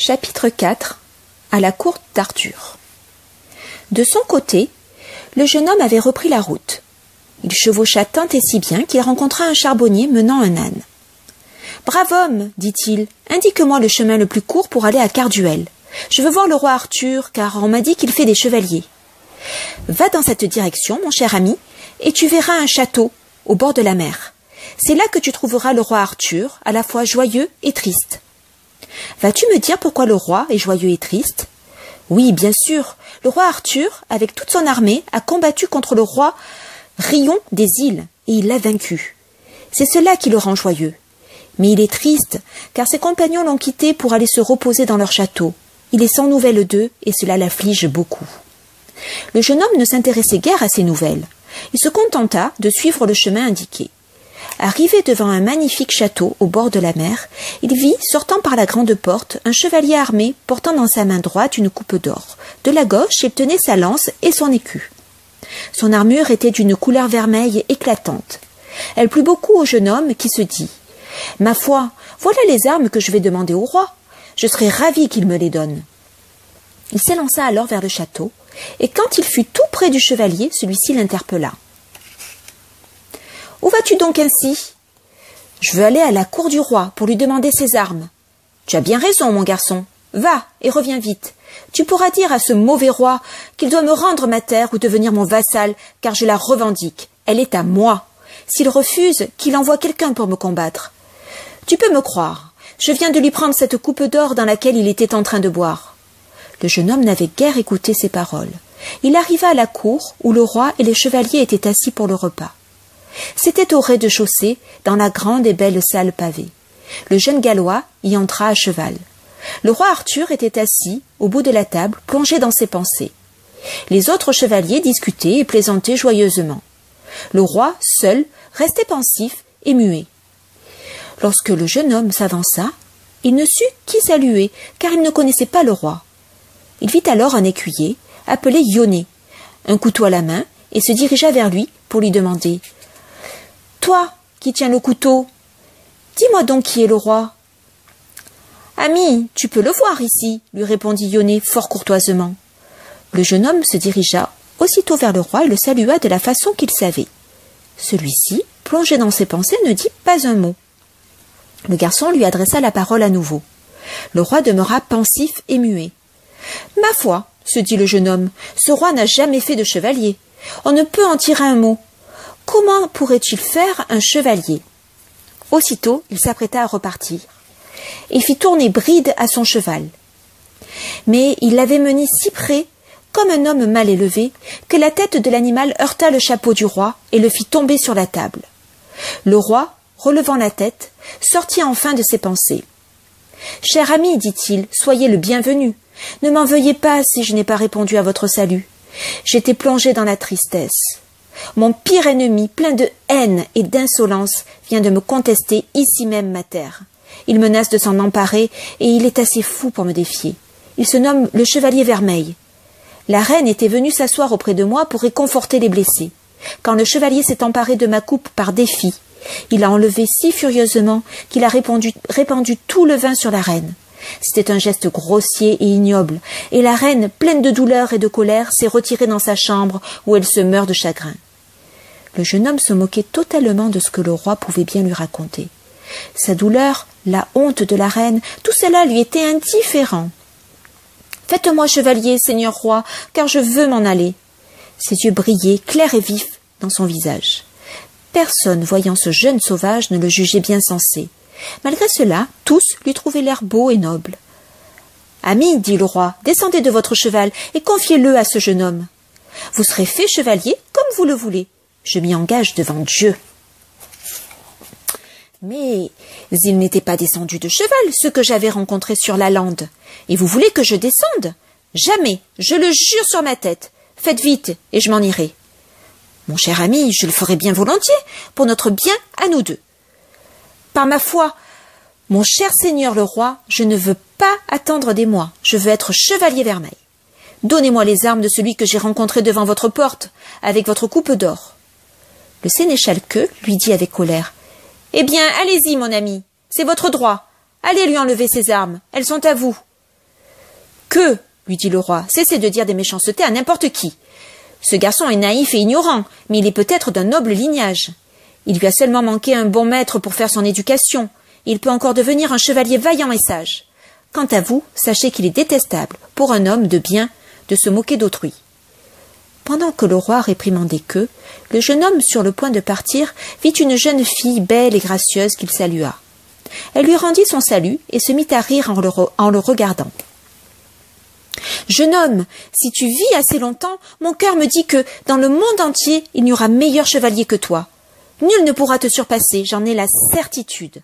Chapitre 4 À la cour d'Arthur. De son côté, le jeune homme avait repris la route. Il chevaucha tant et si bien qu'il rencontra un charbonnier menant un âne. Brave homme, dit-il, indique-moi le chemin le plus court pour aller à Carduel. Je veux voir le roi Arthur, car on m'a dit qu'il fait des chevaliers. Va dans cette direction, mon cher ami, et tu verras un château au bord de la mer. C'est là que tu trouveras le roi Arthur, à la fois joyeux et triste. Vas-tu me dire pourquoi le roi est joyeux et triste? Oui, bien sûr. Le roi Arthur, avec toute son armée, a combattu contre le roi Rion des îles, et il l'a vaincu. C'est cela qui le rend joyeux. Mais il est triste, car ses compagnons l'ont quitté pour aller se reposer dans leur château. Il est sans nouvelles d'eux, et cela l'afflige beaucoup. Le jeune homme ne s'intéressait guère à ces nouvelles. Il se contenta de suivre le chemin indiqué. Arrivé devant un magnifique château au bord de la mer, il vit, sortant par la grande porte, un chevalier armé portant dans sa main droite une coupe d'or. De la gauche, il tenait sa lance et son écu. Son armure était d'une couleur vermeille éclatante. Elle plut beaucoup au jeune homme qui se dit Ma foi, voilà les armes que je vais demander au roi. Je serai ravi qu'il me les donne. Il s'élança alors vers le château, et quand il fut tout près du chevalier, celui-ci l'interpella. Où vas-tu donc ainsi Je veux aller à la cour du roi pour lui demander ses armes. Tu as bien raison, mon garçon. Va et reviens vite. Tu pourras dire à ce mauvais roi qu'il doit me rendre ma terre ou devenir mon vassal, car je la revendique. Elle est à moi. S'il refuse, qu'il envoie quelqu'un pour me combattre. Tu peux me croire. Je viens de lui prendre cette coupe d'or dans laquelle il était en train de boire. Le jeune homme n'avait guère écouté ces paroles. Il arriva à la cour où le roi et les chevaliers étaient assis pour le repas. C'était au rez-de-chaussée, dans la grande et belle salle pavée. Le jeune Gallois y entra à cheval. Le roi Arthur était assis, au bout de la table, plongé dans ses pensées. Les autres chevaliers discutaient et plaisantaient joyeusement. Le roi, seul, restait pensif et muet. Lorsque le jeune homme s'avança, il ne sut qui saluer, car il ne connaissait pas le roi. Il vit alors un écuyer, appelé Ioné, un couteau à la main, et se dirigea vers lui pour lui demander qui tiens le couteau, dis-moi donc qui est le roi. Ami, tu peux le voir ici, lui répondit Ioné fort courtoisement. Le jeune homme se dirigea aussitôt vers le roi et le salua de la façon qu'il savait. Celui-ci, plongé dans ses pensées, ne dit pas un mot. Le garçon lui adressa la parole à nouveau. Le roi demeura pensif et muet. Ma foi, se dit le jeune homme, ce roi n'a jamais fait de chevalier. On ne peut en tirer un mot. Comment pourrait-il faire un chevalier? Aussitôt, il s'apprêta à repartir et fit tourner Bride à son cheval. Mais il l'avait mené si près, comme un homme mal élevé, que la tête de l'animal heurta le chapeau du roi et le fit tomber sur la table. Le roi, relevant la tête, sortit enfin de ses pensées. Cher ami, dit-il, soyez le bienvenu. Ne m'en veuillez pas si je n'ai pas répondu à votre salut. J'étais plongé dans la tristesse. Mon pire ennemi, plein de haine et d'insolence, vient de me contester ici même ma terre. Il menace de s'en emparer, et il est assez fou pour me défier. Il se nomme le Chevalier Vermeil. La reine était venue s'asseoir auprès de moi pour réconforter les blessés. Quand le chevalier s'est emparé de ma coupe par défi, il a enlevé si furieusement qu'il a répandu, répandu tout le vin sur la reine. C'était un geste grossier et ignoble, et la reine, pleine de douleur et de colère, s'est retirée dans sa chambre où elle se meurt de chagrin. Le jeune homme se moquait totalement de ce que le roi pouvait bien lui raconter. Sa douleur, la honte de la reine, tout cela lui était indifférent. Faites-moi chevalier, seigneur roi, car je veux m'en aller. Ses yeux brillaient, clairs et vifs, dans son visage. Personne, voyant ce jeune sauvage, ne le jugeait bien sensé. Malgré cela, tous lui trouvaient l'air beau et noble. Ami, dit le roi, descendez de votre cheval et confiez-le à ce jeune homme. Vous serez fait chevalier comme vous le voulez. Je m'y engage devant Dieu. Mais il n'était pas descendu de cheval, ce que j'avais rencontré sur la lande. Et vous voulez que je descende? Jamais, je le jure sur ma tête. Faites vite, et je m'en irai. Mon cher ami, je le ferai bien volontiers, pour notre bien à nous deux. Par ma foi, mon cher seigneur le roi, je ne veux pas attendre des mois, je veux être chevalier vermeil. Donnez-moi les armes de celui que j'ai rencontré devant votre porte, avec votre coupe d'or. Le sénéchal Queux lui dit avec colère Eh bien, allez-y, mon ami, c'est votre droit. Allez lui enlever ses armes, elles sont à vous. Que, lui dit le roi, cessez de dire des méchancetés à n'importe qui. Ce garçon est naïf et ignorant, mais il est peut-être d'un noble lignage. Il lui a seulement manqué un bon maître pour faire son éducation. Il peut encore devenir un chevalier vaillant et sage. Quant à vous, sachez qu'il est détestable, pour un homme de bien, de se moquer d'autrui. Pendant que le roi réprimandait que, le jeune homme sur le point de partir vit une jeune fille belle et gracieuse qu'il salua. Elle lui rendit son salut et se mit à rire en le, regardant. Jeune homme, si tu vis assez longtemps, mon cœur me dit que, dans le monde entier, il n'y aura meilleur chevalier que toi. Nul ne pourra te surpasser, j'en ai la certitude.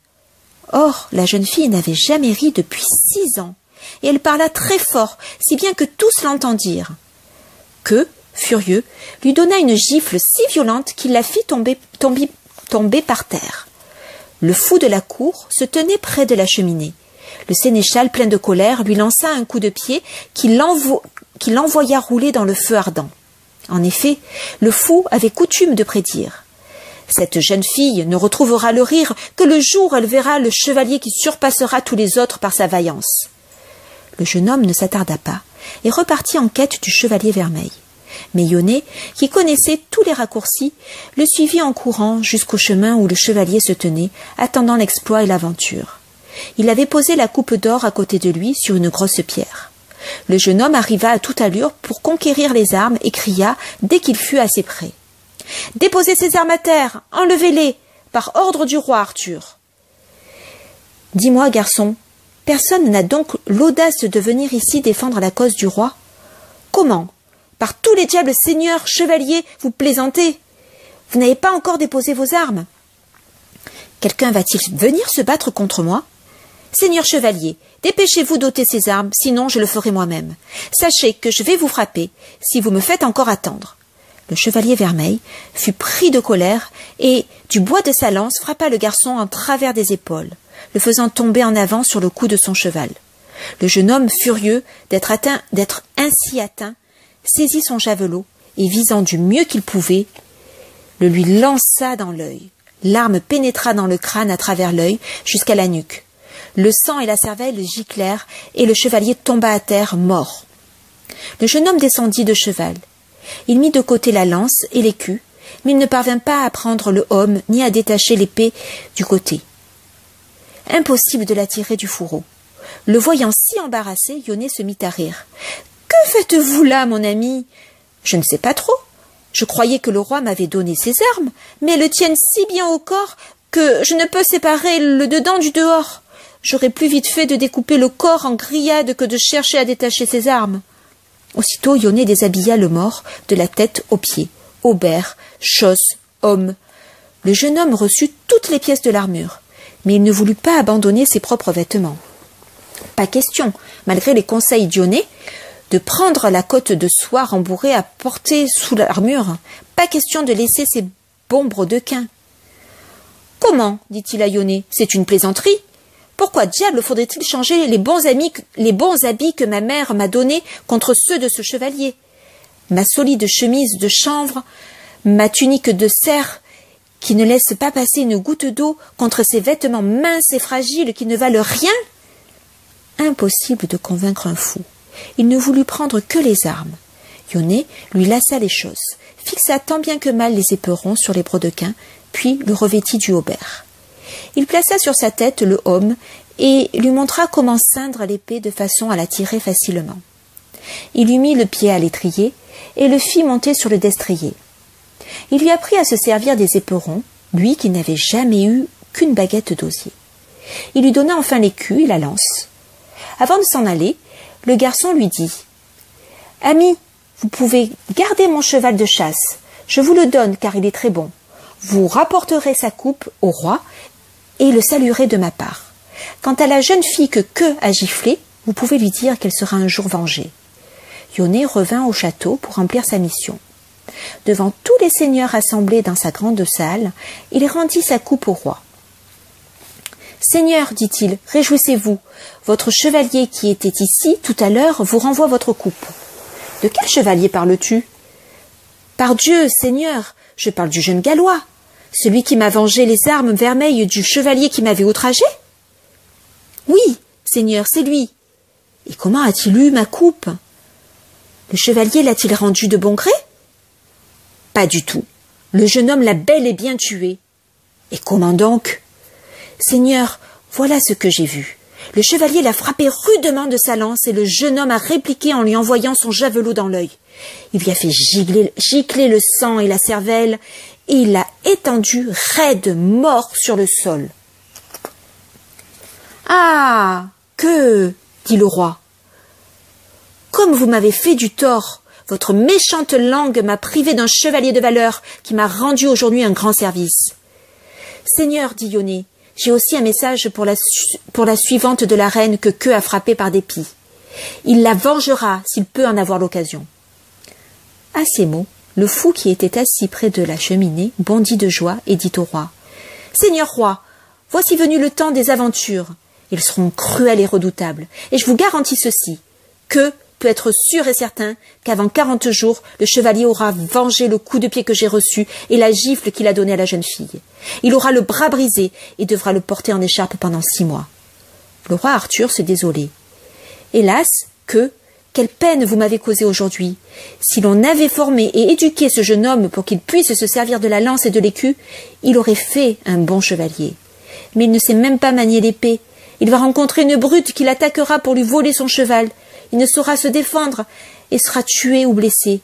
Or, la jeune fille n'avait jamais ri depuis six ans, et elle parla très fort, si bien que tous l'entendirent. Que, furieux, lui donna une gifle si violente qu'il la fit tomber, par terre. Le fou de la cour se tenait près de la cheminée. Le sénéchal, plein de colère, lui lança un coup de pied qui l'envoya rouler dans le feu ardent. En effet, le fou avait coutume de prédire. Cette jeune fille ne retrouvera le rire que le jour où elle verra le chevalier qui surpassera tous les autres par sa vaillance. Le jeune homme ne s'attarda pas et repartit en quête du chevalier vermeil. Mais Yonné, qui connaissait tous les raccourcis, le suivit en courant jusqu'au chemin où le chevalier se tenait, attendant l'exploit et l'aventure. Il avait posé la coupe d'or à côté de lui sur une grosse pierre. Le jeune homme arriva à toute allure pour conquérir les armes et cria dès qu'il fut assez près. Déposez ces armes à terre, enlevez-les, par ordre du roi Arthur. Dis-moi, garçon, personne n'a donc l'audace de venir ici défendre la cause du roi Comment Par tous les diables seigneurs, chevaliers, vous plaisantez Vous n'avez pas encore déposé vos armes Quelqu'un va-t-il venir se battre contre moi? Seigneur chevalier, dépêchez-vous d'ôter ces armes, sinon je le ferai moi-même. Sachez que je vais vous frapper, si vous me faites encore attendre. Le chevalier vermeil fut pris de colère et, du bois de sa lance, frappa le garçon en travers des épaules, le faisant tomber en avant sur le cou de son cheval. Le jeune homme, furieux d'être ainsi atteint, saisit son javelot et, visant du mieux qu'il pouvait, le lui lança dans l'œil. L'arme pénétra dans le crâne à travers l'œil jusqu'à la nuque. Le sang et la cervelle giclèrent, et le chevalier tomba à terre, mort. Le jeune homme descendit de cheval. Il mit de côté la lance et l'écu, mais il ne parvint pas à prendre le homme ni à détacher l'épée du côté. Impossible de la tirer du fourreau. Le voyant si embarrassé, Yonné se mit à rire. Que faites-vous là, mon ami? Je ne sais pas trop. Je croyais que le roi m'avait donné ses armes, mais elles tiennent si bien au corps que je ne peux séparer le dedans du dehors. J'aurais plus vite fait de découper le corps en grillade que de chercher à détacher ses armes. Aussitôt Yonné déshabilla le mort de la tête aux pieds, aubert, chausse, homme. Le jeune homme reçut toutes les pièces de l'armure, mais il ne voulut pas abandonner ses propres vêtements. Pas question, malgré les conseils d'Yonné, de prendre la côte de soie rembourrée à porter sous l'armure. Pas question de laisser ses bons brodequins. Comment dit-il à Yonné C'est une plaisanterie? Pourquoi diable faudrait-il changer les bons, les bons habits que ma mère m'a donnés contre ceux de ce chevalier? Ma solide chemise de chanvre, ma tunique de cerf, qui ne laisse pas passer une goutte d'eau contre ces vêtements minces et fragiles qui ne valent rien? Impossible de convaincre un fou. Il ne voulut prendre que les armes. Yonné lui lassa les choses, fixa tant bien que mal les éperons sur les brodequins, puis le revêtit du haubert. Il plaça sur sa tête le homme et lui montra comment ceindre l'épée de façon à la tirer facilement. Il lui mit le pied à l'étrier et le fit monter sur le destrier. Il lui apprit à se servir des éperons, lui qui n'avait jamais eu qu'une baguette d'osier. Il lui donna enfin l'écu et la lance. Avant de s'en aller, le garçon lui dit Ami, vous pouvez garder mon cheval de chasse. Je vous le donne car il est très bon. Vous rapporterez sa coupe au roi et le saluerez de ma part. Quant à la jeune fille que Que a giflé, vous pouvez lui dire qu'elle sera un jour vengée. Yonné revint au château pour remplir sa mission. Devant tous les seigneurs assemblés dans sa grande salle, il rendit sa coupe au roi. Seigneur, dit-il, réjouissez-vous. Votre chevalier qui était ici tout à l'heure vous renvoie votre coupe. De quel chevalier parles-tu? Par Dieu, Seigneur, je parle du jeune Gallois. Celui qui m'a vengé les armes vermeilles du chevalier qui m'avait outragé Oui, Seigneur, c'est lui. Et comment a-t-il eu ma coupe? Le chevalier l'a-t-il rendu de bon gré? Pas du tout. Le jeune homme l'a bel et bien tué. Et comment donc? Seigneur, voilà ce que j'ai vu. Le chevalier l'a frappé rudement de sa lance et le jeune homme a répliqué en lui envoyant son javelot dans l'œil. Il lui a fait gicler, le sang et la cervelle et il l'a étendu raide, mort sur le sol. Ah. Que. dit le roi. Comme vous m'avez fait du tort, votre méchante langue m'a privé d'un chevalier de valeur qui m'a rendu aujourd'hui un grand service. Seigneur, dit Yoné, j'ai aussi un message pour la, suivante de la reine que Que a frappée par dépit. Il la vengera s'il peut en avoir l'occasion. À ces mots, le fou qui était assis près de la cheminée bondit de joie et dit au roi Seigneur roi, voici venu le temps des aventures. Ils seront cruels et redoutables. Et je vous garantis ceci que peut être sûr et certain qu'avant quarante jours, le chevalier aura vengé le coup de pied que j'ai reçu et la gifle qu'il a donnée à la jeune fille. Il aura le bras brisé et devra le porter en écharpe pendant six mois. Le roi Arthur se désolait. Hélas, que, quelle peine vous m'avez causée aujourd'hui. Si l'on avait formé et éduqué ce jeune homme pour qu'il puisse se servir de la lance et de l'écu, il aurait fait un bon chevalier. Mais il ne sait même pas manier l'épée. Il va rencontrer une brute qui l'attaquera pour lui voler son cheval. Il ne saura se défendre et sera tué ou blessé.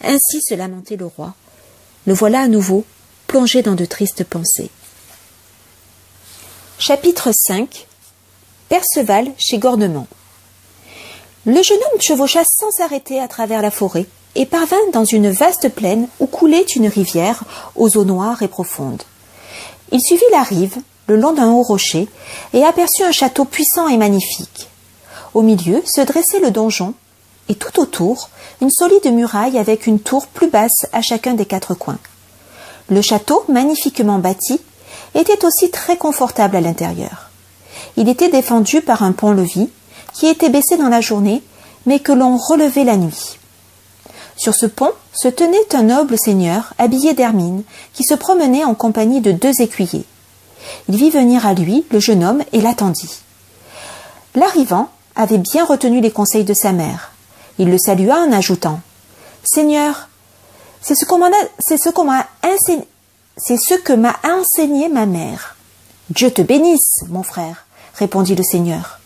Ainsi se lamentait le roi. Le voilà à nouveau, plongé dans de tristes pensées. Chapitre 5 Perceval chez Gornement le jeune homme chevaucha sans s'arrêter à travers la forêt et parvint dans une vaste plaine où coulait une rivière aux eaux noires et profondes. Il suivit la rive, le long d'un haut rocher, et aperçut un château puissant et magnifique. Au milieu se dressait le donjon, et tout autour une solide muraille avec une tour plus basse à chacun des quatre coins. Le château, magnifiquement bâti, était aussi très confortable à l'intérieur. Il était défendu par un pont-levis qui était baissé dans la journée, mais que l'on relevait la nuit. Sur ce pont se tenait un noble seigneur habillé d'hermine, qui se promenait en compagnie de deux écuyers. Il vit venir à lui le jeune homme et l'attendit. L'arrivant avait bien retenu les conseils de sa mère. Il le salua en ajoutant Seigneur, c'est ce qu'on m'a enseigné que m'a enseigné ma mère. Dieu te bénisse, mon frère, répondit le Seigneur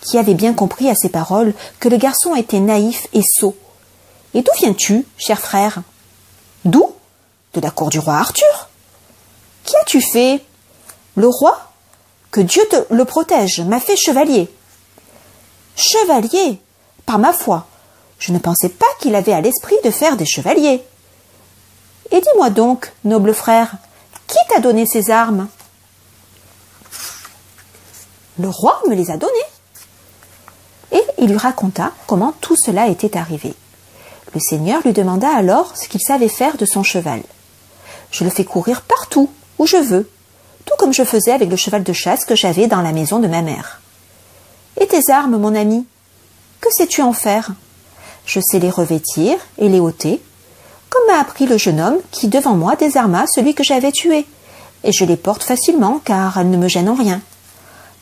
qui avait bien compris à ces paroles que le garçon était naïf et sot. Et d'où viens-tu, cher frère? D'où? De la cour du roi Arthur. Qu'y as-tu fait? Le roi? Que Dieu te le protège, m'a fait chevalier. Chevalier Par ma foi, je ne pensais pas qu'il avait à l'esprit de faire des chevaliers. Et dis-moi donc, noble frère, qui t'a donné ces armes? Le roi me les a données et il lui raconta comment tout cela était arrivé. Le seigneur lui demanda alors ce qu'il savait faire de son cheval. Je le fais courir partout, où je veux, tout comme je faisais avec le cheval de chasse que j'avais dans la maison de ma mère. Et tes armes, mon ami Que sais-tu en faire? Je sais les revêtir et les ôter, comme m'a appris le jeune homme qui devant moi désarma celui que j'avais tué, et je les porte facilement car elles ne me gênent en rien.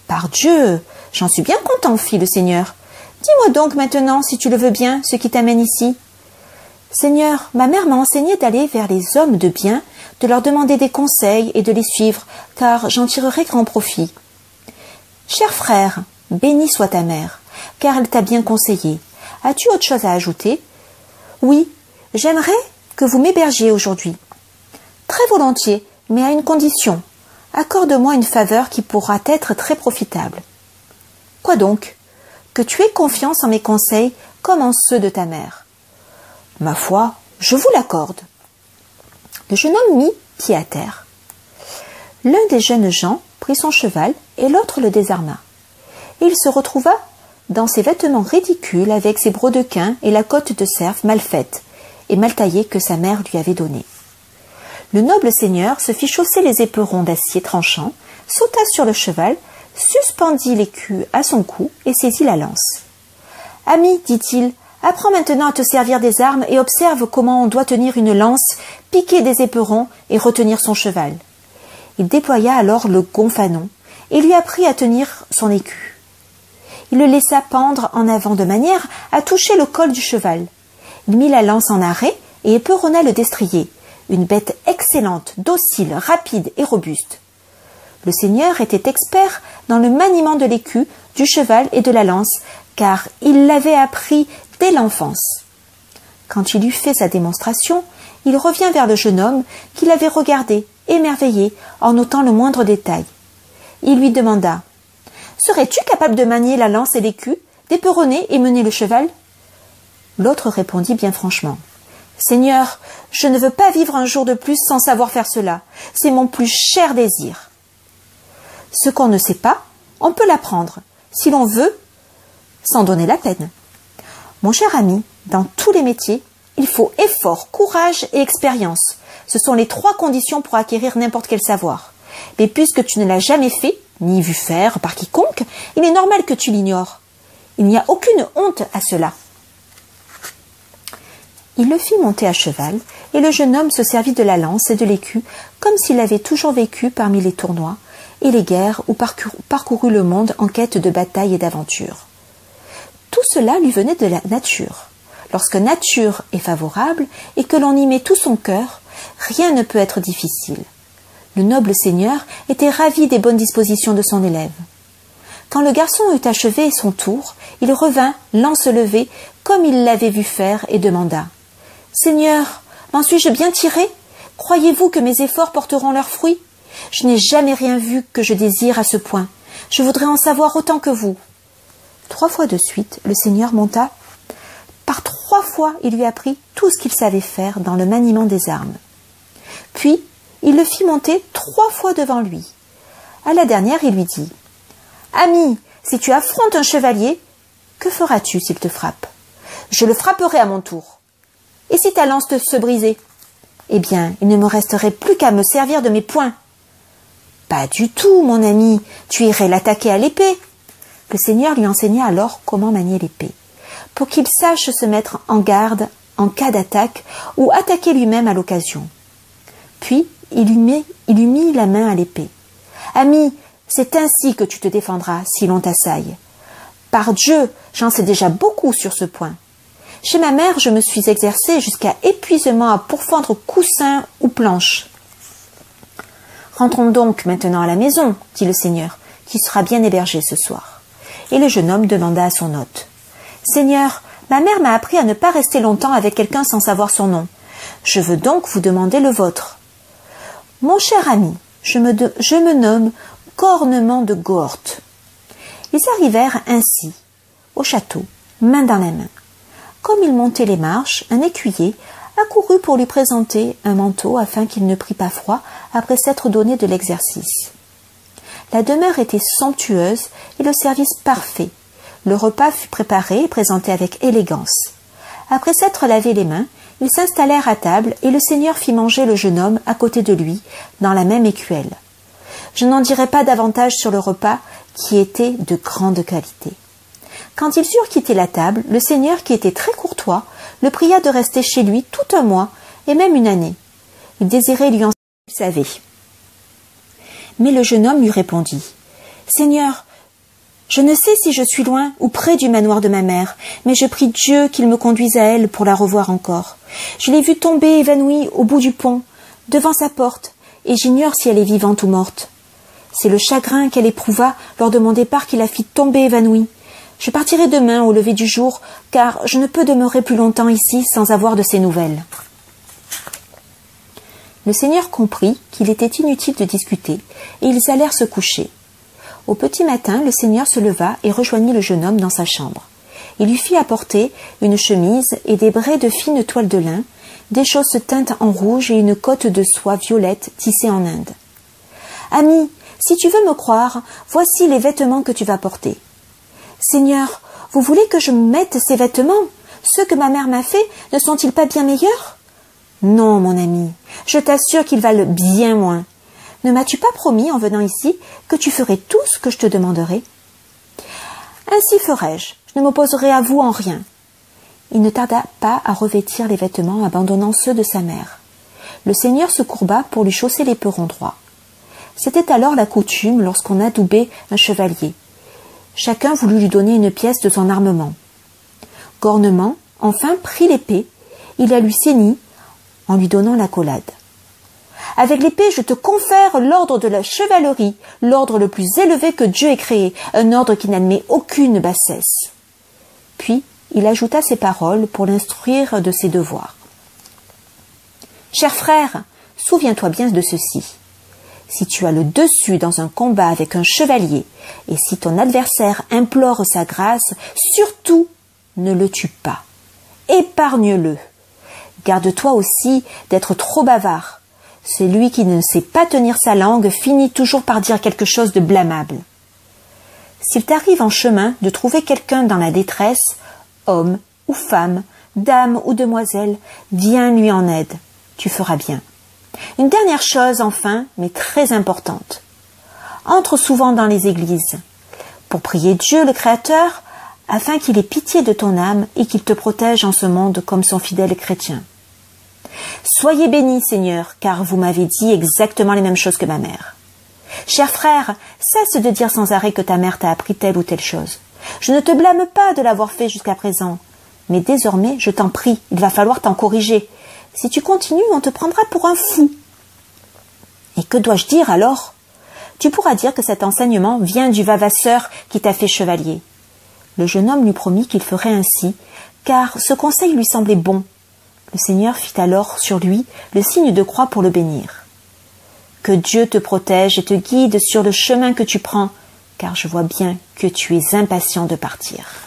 Par Dieu, J'en suis bien content, fit le Seigneur. Dis-moi donc maintenant, si tu le veux bien, ce qui t'amène ici. Seigneur, ma mère m'a enseigné d'aller vers les hommes de bien, de leur demander des conseils et de les suivre, car j'en tirerai grand profit. Cher frère, béni soit ta mère, car elle t'a bien conseillé. As-tu autre chose à ajouter? Oui, j'aimerais que vous m'hébergiez aujourd'hui. Très volontiers, mais à une condition. Accorde-moi une faveur qui pourra être très profitable. Quoi donc? Que tu aies confiance en mes conseils comme en ceux de ta mère. Ma foi, je vous l'accorde. Le jeune homme mit pied à terre. L'un des jeunes gens prit son cheval et l'autre le désarma. Il se retrouva dans ses vêtements ridicules avec ses brodequins et la cotte de cerf mal faite et mal taillée que sa mère lui avait donnée. Le noble seigneur se fit chausser les éperons d'acier tranchant, sauta sur le cheval, suspendit l'écu à son cou et saisit la lance. Ami, dit-il, apprends maintenant à te servir des armes et observe comment on doit tenir une lance, piquer des éperons et retenir son cheval. Il déploya alors le gonfanon et lui apprit à tenir son écu. Il le laissa pendre en avant de manière à toucher le col du cheval. Il mit la lance en arrêt et éperonna le destrier, une bête excellente, docile, rapide et robuste. Le seigneur était expert dans le maniement de l'écu, du cheval et de la lance, car il l'avait appris dès l'enfance. Quand il eut fait sa démonstration, il revint vers le jeune homme qui l'avait regardé, émerveillé, en notant le moindre détail. Il lui demanda Serais-tu capable de manier la lance et l'écu, d'éperonner et mener le cheval? L'autre répondit bien franchement Seigneur, je ne veux pas vivre un jour de plus sans savoir faire cela. C'est mon plus cher désir. Ce qu'on ne sait pas, on peut l'apprendre, si l'on veut, sans donner la peine. Mon cher ami, dans tous les métiers, il faut effort, courage et expérience. Ce sont les trois conditions pour acquérir n'importe quel savoir. Mais puisque tu ne l'as jamais fait, ni vu faire par quiconque, il est normal que tu l'ignores. Il n'y a aucune honte à cela. Il le fit monter à cheval, et le jeune homme se servit de la lance et de l'écu comme s'il avait toujours vécu parmi les tournois et les guerres ou parcouru le monde en quête de batailles et d'aventures. Tout cela lui venait de la nature. Lorsque nature est favorable et que l'on y met tout son cœur, rien ne peut être difficile. Le noble seigneur était ravi des bonnes dispositions de son élève. Quand le garçon eut achevé son tour, il revint, lance levée, comme il l'avait vu faire, et demanda Seigneur, m'en suis-je bien tiré? Croyez-vous que mes efforts porteront leurs fruits? Je n'ai jamais rien vu que je désire à ce point. Je voudrais en savoir autant que vous. Trois fois de suite, le Seigneur monta. Par trois fois, il lui apprit tout ce qu'il savait faire dans le maniement des armes. Puis, il le fit monter trois fois devant lui. À la dernière, il lui dit Ami, si tu affrontes un chevalier, que feras-tu s'il te frappe? Je le frapperai à mon tour. Et si ta lance te se brisait Eh bien, il ne me resterait plus qu'à me servir de mes poings. Pas du tout, mon ami, tu irais l'attaquer à l'épée. Le Seigneur lui enseigna alors comment manier l'épée, pour qu'il sache se mettre en garde en cas d'attaque ou attaquer lui-même à l'occasion. Puis il lui, mit, il lui mit la main à l'épée. Ami, c'est ainsi que tu te défendras si l'on t'assaille. Par Dieu, j'en sais déjà beaucoup sur ce point. Chez ma mère, je me suis exercée jusqu'à épuisement à pourfendre coussins ou planches. Rentrons donc maintenant à la maison, dit le Seigneur, qui sera bien hébergé ce soir. Et le jeune homme demanda à son hôte. Seigneur, ma mère m'a appris à ne pas rester longtemps avec quelqu'un sans savoir son nom. Je veux donc vous demander le vôtre. Mon cher ami, je me, je me nomme Cornement de Gorte. Ils arrivèrent ainsi, au château, main dans la main. Comme il montait les marches, un écuyer accourut pour lui présenter un manteau afin qu'il ne prît pas froid après s'être donné de l'exercice. La demeure était somptueuse et le service parfait. Le repas fut préparé et présenté avec élégance. Après s'être lavé les mains, ils s'installèrent à table et le seigneur fit manger le jeune homme à côté de lui, dans la même écuelle. Je n'en dirai pas davantage sur le repas, qui était de grande qualité. Quand ils eurent quitté la table, le seigneur, qui était très courtois, le pria de rester chez lui tout un mois et même une année. Il désirait lui qu'il savait. Mais le jeune homme lui répondit Seigneur, je ne sais si je suis loin ou près du manoir de ma mère, mais je prie Dieu qu'il me conduise à elle pour la revoir encore. Je l'ai vue tomber évanouie au bout du pont, devant sa porte, et j'ignore si elle est vivante ou morte. C'est le chagrin qu'elle éprouva lors de mon départ qui la fit tomber évanouie. Je partirai demain au lever du jour, car je ne peux demeurer plus longtemps ici sans avoir de ses nouvelles. Le seigneur comprit qu'il était inutile de discuter, et ils allèrent se coucher. Au petit matin, le seigneur se leva et rejoignit le jeune homme dans sa chambre. Il lui fit apporter une chemise et des braies de fine toile de lin, des chausses teintes en rouge et une cotte de soie violette tissée en Inde. Ami, si tu veux me croire, voici les vêtements que tu vas porter. Seigneur, vous voulez que je mette ces vêtements? Ceux que ma mère m'a fait ne sont-ils pas bien meilleurs? Non, mon ami, je t'assure qu'ils valent bien moins. Ne m'as-tu pas promis, en venant ici, que tu ferais tout ce que je te demanderai Ainsi ferai-je, je ne m'opposerai à vous en rien. Il ne tarda pas à revêtir les vêtements, abandonnant ceux de sa mère. Le seigneur se courba pour lui chausser les perons droits. C'était alors la coutume lorsqu'on adoubait un chevalier Chacun voulut lui donner une pièce de son armement. Gornement, enfin, prit l'épée, il la lui saignit en lui donnant la collade. Avec l'épée, je te confère l'ordre de la chevalerie, l'ordre le plus élevé que Dieu ait créé, un ordre qui n'admet aucune bassesse. Puis, il ajouta ces paroles pour l'instruire de ses devoirs. Cher frère, souviens-toi bien de ceci. Si tu as le dessus dans un combat avec un chevalier, et si ton adversaire implore sa grâce, surtout ne le tue pas. Épargne-le. Garde-toi aussi d'être trop bavard. Celui qui ne sait pas tenir sa langue finit toujours par dire quelque chose de blâmable. S'il t'arrive en chemin de trouver quelqu'un dans la détresse, homme ou femme, dame ou demoiselle, viens lui en aide. Tu feras bien. Une dernière chose, enfin, mais très importante. Entre souvent dans les églises pour prier Dieu le Créateur afin qu'il ait pitié de ton âme et qu'il te protège en ce monde comme son fidèle chrétien. Soyez bénis, Seigneur, car vous m'avez dit exactement les mêmes choses que ma mère. Cher frère, cesse de dire sans arrêt que ta mère t'a appris telle ou telle chose. Je ne te blâme pas de l'avoir fait jusqu'à présent, mais désormais, je t'en prie, il va falloir t'en corriger. Si tu continues, on te prendra pour un fou. Et que dois-je dire alors? Tu pourras dire que cet enseignement vient du vavasseur qui t'a fait chevalier. Le jeune homme lui promit qu'il ferait ainsi, car ce conseil lui semblait bon. Le Seigneur fit alors sur lui le signe de croix pour le bénir. Que Dieu te protège et te guide sur le chemin que tu prends, car je vois bien que tu es impatient de partir.